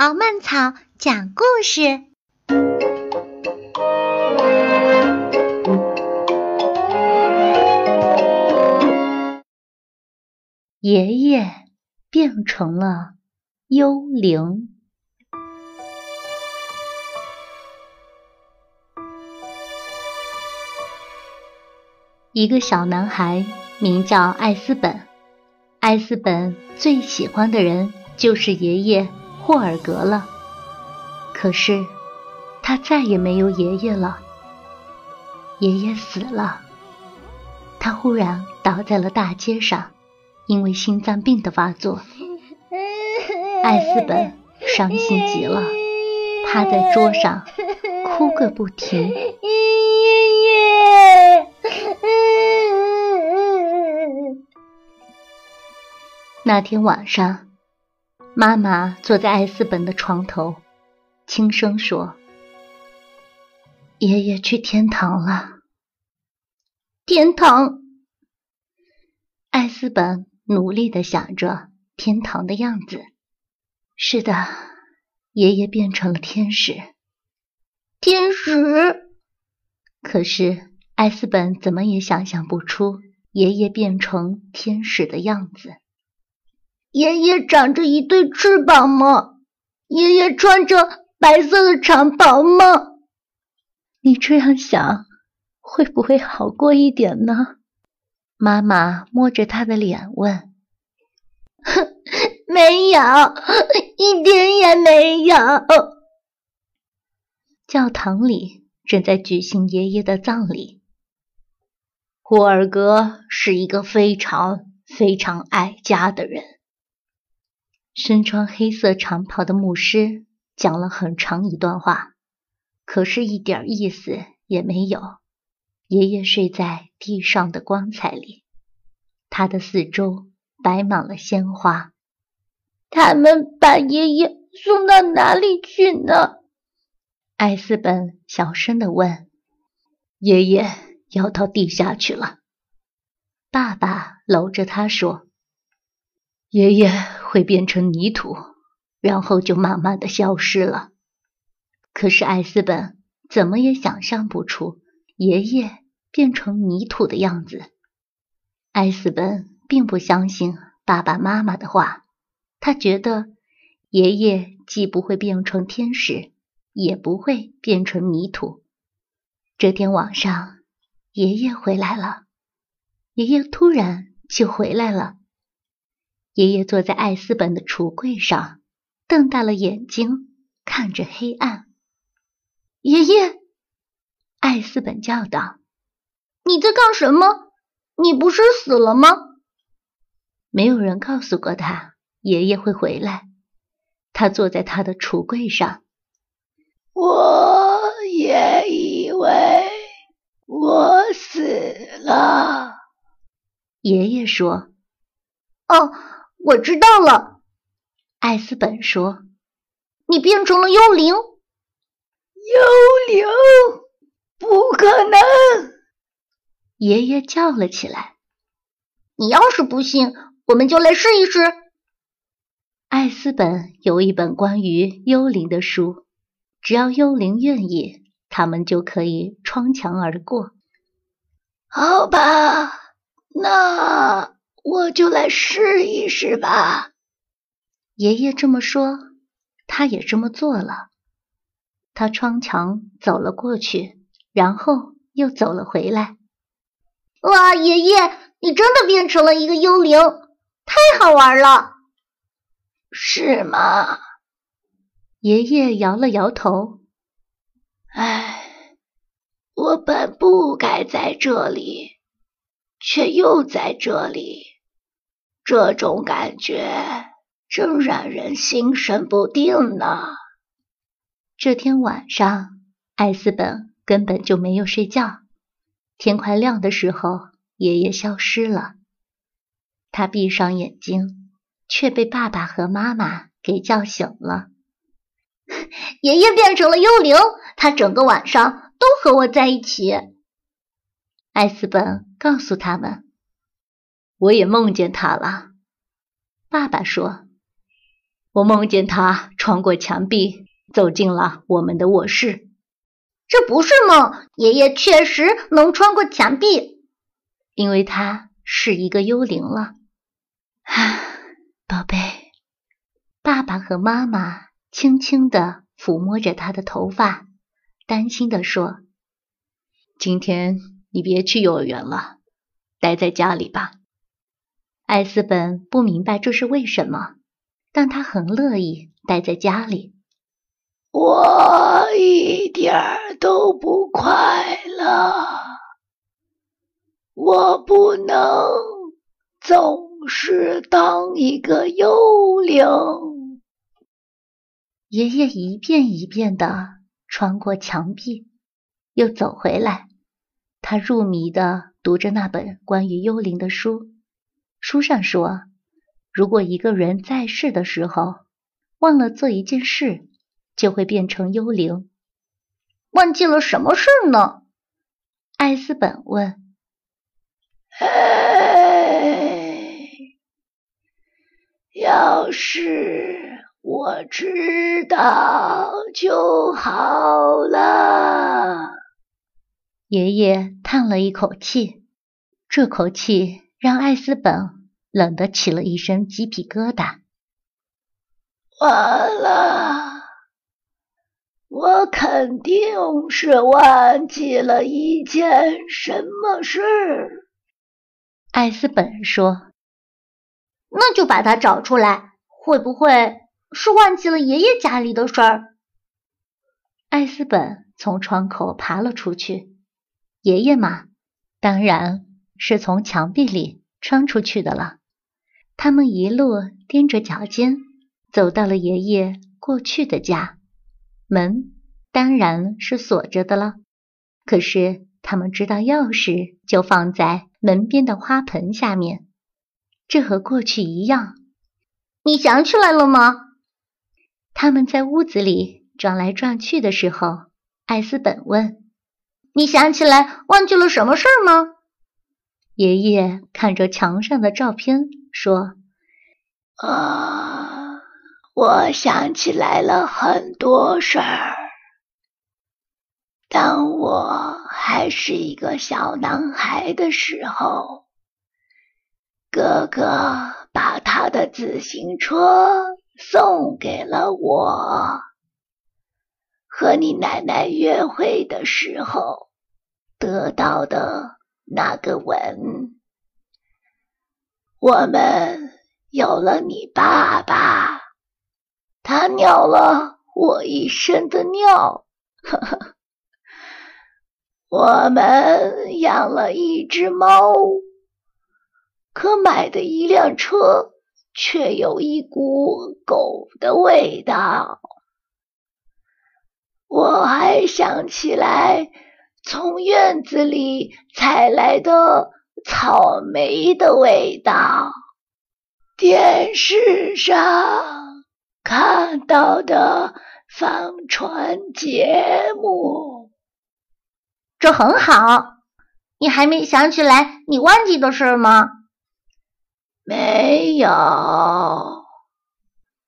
敖曼草讲故事。爷爷变成了幽灵。一个小男孩名叫艾斯本，艾斯本最喜欢的人就是爷爷。霍尔格了，可是他再也没有爷爷了。爷爷死了，他忽然倒在了大街上，因为心脏病的发作。艾斯本伤心极了，趴在桌上哭个不停。爷爷，那天晚上。妈妈坐在艾斯本的床头，轻声说：“爷爷去天堂了。”天堂。艾斯本努力的想着天堂的样子。是的，爷爷变成了天使。天使。可是艾斯本怎么也想象不出爷爷变成天使的样子。爷爷长着一对翅膀吗？爷爷穿着白色的长袍吗？你这样想，会不会好过一点呢？妈妈摸着他的脸问。没有，一点也没有。教堂里正在举行爷爷的葬礼。霍尔格是一个非常非常爱家的人。身穿黑色长袍的牧师讲了很长一段话，可是，一点意思也没有。爷爷睡在地上的棺材里，他的四周摆满了鲜花。他们把爷爷送到哪里去呢？艾斯本小声的问。爷爷要到地下去了。爸爸搂着他说。爷爷会变成泥土，然后就慢慢的消失了。可是艾斯本怎么也想象不出爷爷变成泥土的样子。艾斯本并不相信爸爸妈妈的话，他觉得爷爷既不会变成天使，也不会变成泥土。这天晚上，爷爷回来了。爷爷突然就回来了。爷爷坐在艾斯本的橱柜上，瞪大了眼睛看着黑暗。爷爷，艾斯本叫道：“你在干什么？你不是死了吗？”没有人告诉过他爷爷会回来。他坐在他的橱柜上。我也以为我死了。爷爷说：“哦。”我知道了，艾斯本说：“你变成了幽灵。”幽灵？不可能！爷爷叫了起来。“你要是不信，我们就来试一试。”艾斯本有一本关于幽灵的书，只要幽灵愿意，他们就可以穿墙而过。好吧，那……我就来试一试吧。爷爷这么说，他也这么做了。他穿墙走了过去，然后又走了回来。哇，爷爷，你真的变成了一个幽灵，太好玩了，是吗？爷爷摇了摇头。唉，我本不该在这里，却又在这里。这种感觉真让人心神不定呢。这天晚上，艾斯本根本就没有睡觉。天快亮的时候，爷爷消失了。他闭上眼睛，却被爸爸和妈妈给叫醒了。爷爷变成了幽灵，他整个晚上都和我在一起。艾斯本告诉他们。我也梦见他了，爸爸说。我梦见他穿过墙壁，走进了我们的卧室。这不是梦，爷爷确实能穿过墙壁，因为他是一个幽灵了。啊，宝贝，爸爸和妈妈轻轻地抚摸着他的头发，担心地说：“今天你别去幼儿园了，待在家里吧。”艾斯本不明白这是为什么，但他很乐意待在家里。我一点儿都不快乐，我不能总是当一个幽灵。爷爷一遍一遍的穿过墙壁，又走回来。他入迷的读着那本关于幽灵的书。书上说，如果一个人在世的时候忘了做一件事，就会变成幽灵。忘记了什么事呢？艾斯本问。哎，要是我知道就好了。爷爷叹了一口气，这口气。让艾斯本冷得起了一身鸡皮疙瘩。完了，我肯定是忘记了一件什么事。艾斯本说：“那就把它找出来，会不会是忘记了爷爷家里的事儿？”艾斯本从窗口爬了出去。爷爷嘛，当然。是从墙壁里穿出去的了。他们一路踮着脚尖，走到了爷爷过去的家。门当然是锁着的了，可是他们知道钥匙就放在门边的花盆下面。这和过去一样。你想起来了吗？他们在屋子里转来转去的时候，艾斯本问：“你想起来忘记了什么事儿吗？”爷爷看着墙上的照片说：“啊，我想起来了很多事儿。当我还是一个小男孩的时候，哥哥把他的自行车送给了我。和你奶奶约会的时候得到的。”那个吻，我们有了你爸爸，他尿了我一身的尿，呵呵。我们养了一只猫，可买的一辆车却有一股狗的味道。我还想起来。从院子里采来的草莓的味道，电视上看到的帆船节目，这很好。你还没想起来你忘记的事吗？没有，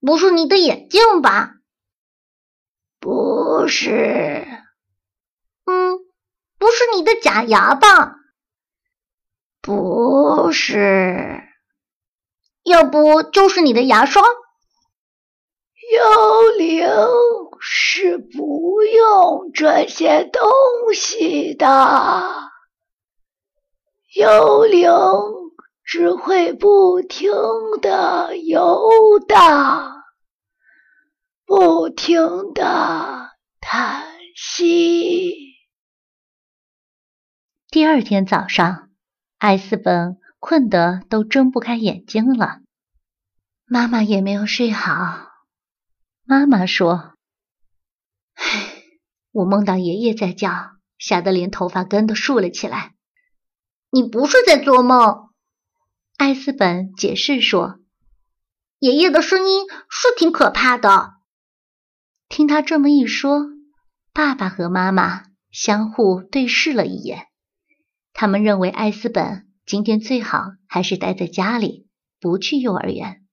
不是你的眼镜吧？不是。不是你的假牙吧？不是，要不就是你的牙刷。幽灵是不用这些东西的，幽灵只会不停的游荡，不停的叹息。第二天早上，艾斯本困得都睁不开眼睛了。妈妈也没有睡好。妈妈说：“唉，我梦到爷爷在叫，吓得连头发根都竖了起来。”你不是在做梦，艾斯本解释说：“爷爷的声音是挺可怕的。”听他这么一说，爸爸和妈妈相互对视了一眼。他们认为艾斯本今天最好还是待在家里，不去幼儿园。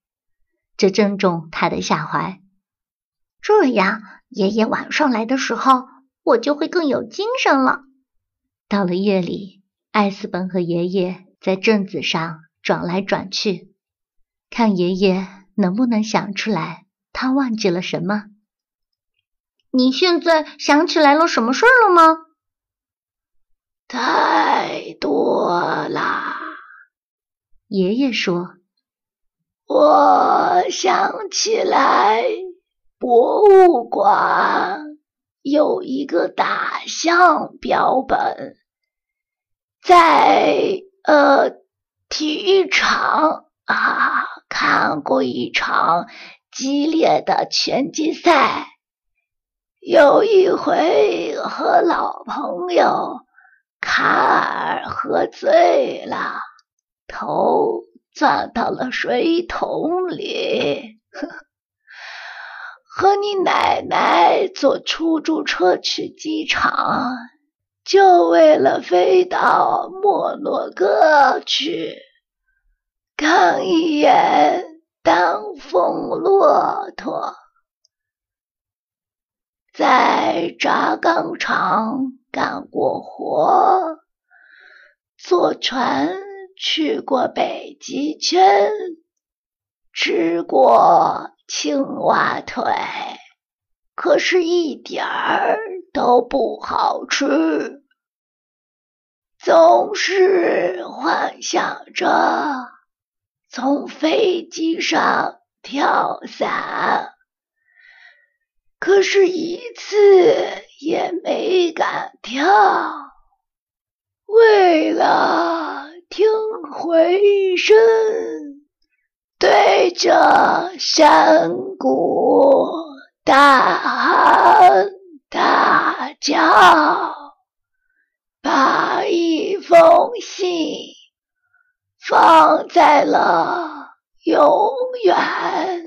这正中他的下怀。这样，爷爷晚上来的时候，我就会更有精神了。到了夜里，艾斯本和爷爷在镇子上转来转去，看爷爷能不能想出来他忘记了什么。你现在想起来了什么事儿了吗？太多啦，爷爷说：“我想起来，博物馆有一个大象标本，在呃体育场啊看过一场激烈的拳击赛，有一回和老朋友。”卡尔喝醉了，头钻到了水桶里。和你奶奶坐出租车去机场，就为了飞到摩洛哥去看一眼当风骆驼，在轧钢厂。干过活，坐船去过北极圈，吃过青蛙腿，可是一点儿都不好吃。总是幻想着从飞机上跳伞，可是一次。也没敢跳，为了听回声，对着山谷大喊大叫，把一封信放在了永远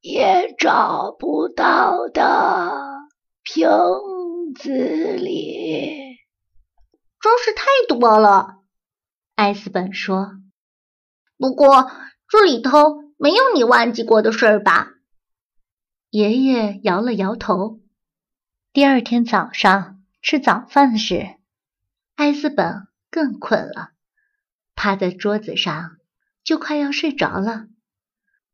也找不到的平。子里真是太多了，艾斯本说。不过这里头没有你忘记过的事儿吧？爷爷摇了摇头。第二天早上吃早饭时，艾斯本更困了，趴在桌子上就快要睡着了。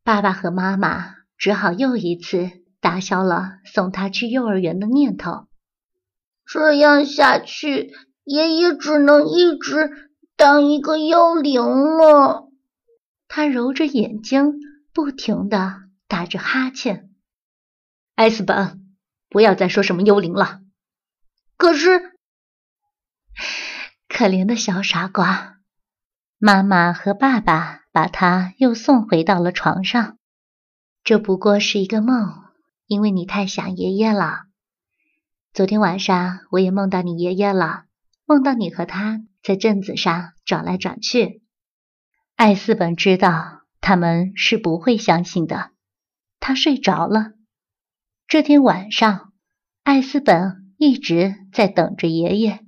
爸爸和妈妈只好又一次打消了送他去幼儿园的念头。这样下去，爷爷只能一直当一个幽灵了。他揉着眼睛，不停的打着哈欠。艾斯本，不要再说什么幽灵了。可是，可怜的小傻瓜，妈妈和爸爸把他又送回到了床上。这不过是一个梦，因为你太想爷爷了。昨天晚上我也梦到你爷爷了，梦到你和他在镇子上转来转去。艾斯本知道他们是不会相信的，他睡着了。这天晚上，艾斯本一直在等着爷爷，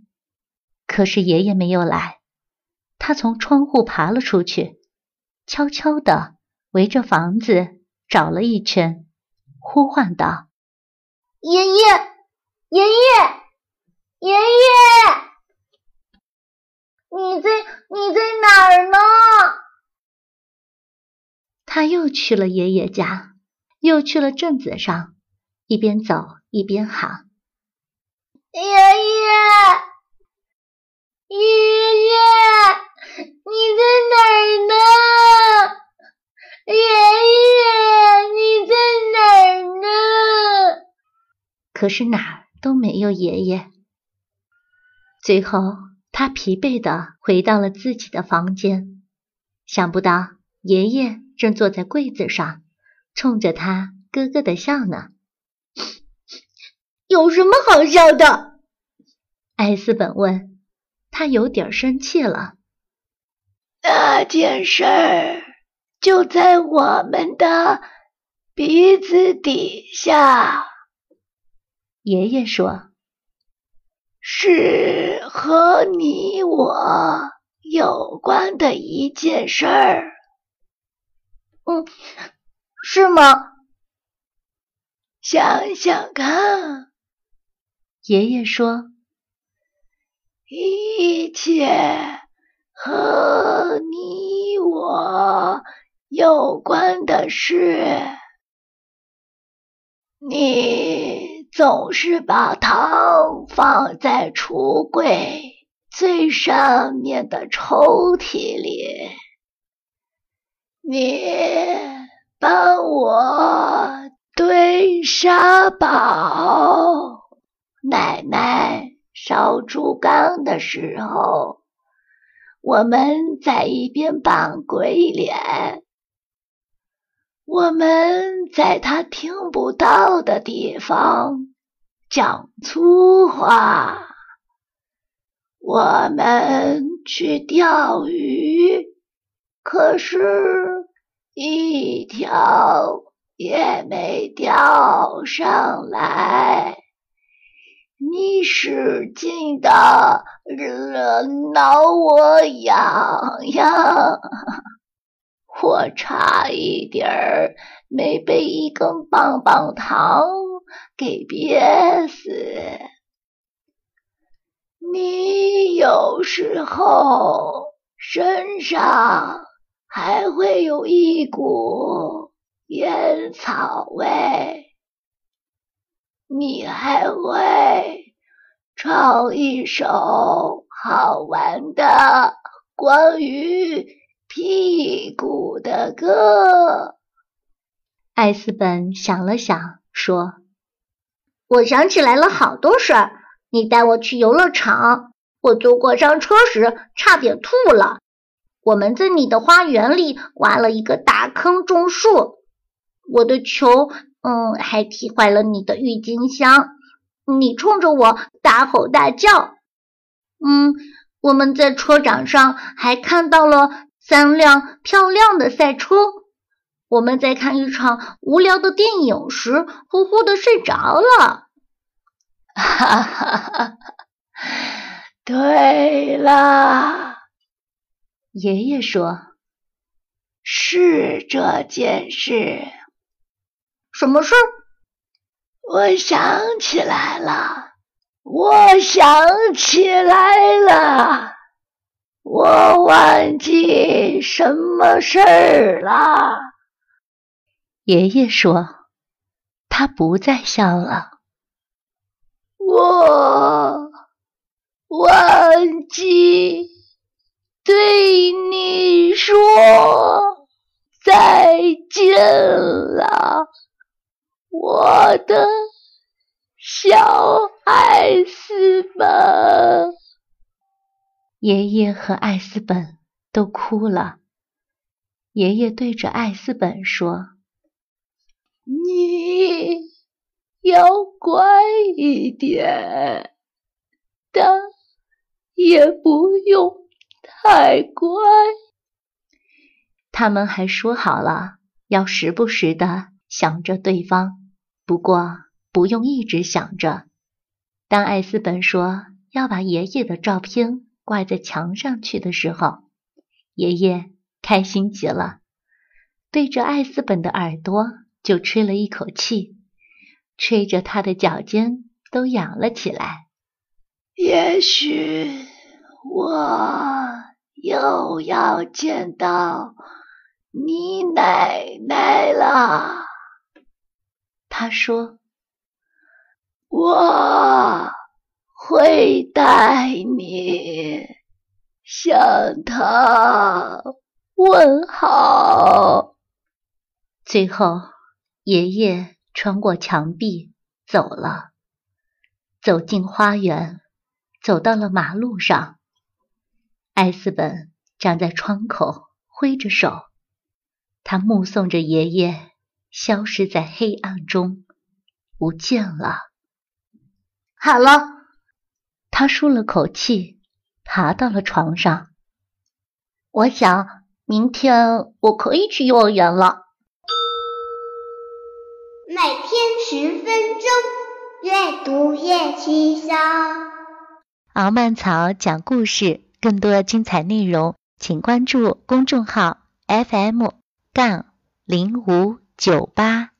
可是爷爷没有来。他从窗户爬了出去，悄悄地围着房子找了一圈，呼唤道：“爷爷。”爷爷，爷爷，你在你在哪儿呢？他又去了爷爷家，又去了镇子上，一边走一边喊：“爷爷，爷爷，你在哪儿呢？爷爷，你在哪儿呢？”可是哪儿？都没有爷爷。最后，他疲惫的回到了自己的房间，想不到爷爷正坐在柜子上，冲着他咯咯的笑呢。有什么好笑的？艾斯本问。他有点生气了。那件事就在我们的鼻子底下。爷爷说：“是和你我有关的一件事儿。”嗯，是吗？想想看，爷爷说，一切和你我有关的事，你总是把糖放在橱柜最上面的抽屉里，你帮我。堆沙堡，奶奶烧猪缸的时候，我们在一边扮鬼脸。我们在他听不到的地方讲粗话。我们去钓鱼，可是，一条。也没钓上来，你使劲的挠我痒痒，我差一点儿没被一根棒棒糖给憋死。你有时候身上还会有一股。烟草味，你还会唱一首好玩的关于屁股的歌。艾斯本想了想，说：“我想起来了好多事儿。你带我去游乐场，我坐过山车时差点吐了。我们在你的花园里挖了一个大坑种树。”我的球，嗯，还踢坏了你的郁金香。你冲着我大吼大叫。嗯，我们在车展上还看到了三辆漂亮的赛车。我们在看一场无聊的电影时，呼呼的睡着了。哈哈哈！对了，爷爷说，是这件事。什么事？我想起来了，我想起来了，我忘记什么事儿了。爷爷说，他不再笑了。我忘记对你说再见了。我的小艾斯本，爷爷和艾斯本都哭了。爷爷对着艾斯本说：“你要乖一点，但也不用太乖。”他们还说好了，要时不时的想着对方。不过不用一直想着。当艾斯本说要把爷爷的照片挂在墙上去的时候，爷爷开心极了，对着艾斯本的耳朵就吹了一口气，吹着他的脚尖都痒了起来。也许我又要见到你奶奶了。他说：“我会带你向他问好。”最后，爷爷穿过墙壁走了，走进花园，走到了马路上。艾斯本站在窗口，挥着手，他目送着爷爷。消失在黑暗中，不见了。好了，他舒了口气，爬到了床上。我想明天我可以去幼儿园了。每天十分钟，阅读越轻松。敖曼草讲故事，更多精彩内容，请关注公众号 FM 杠零五。酒吧。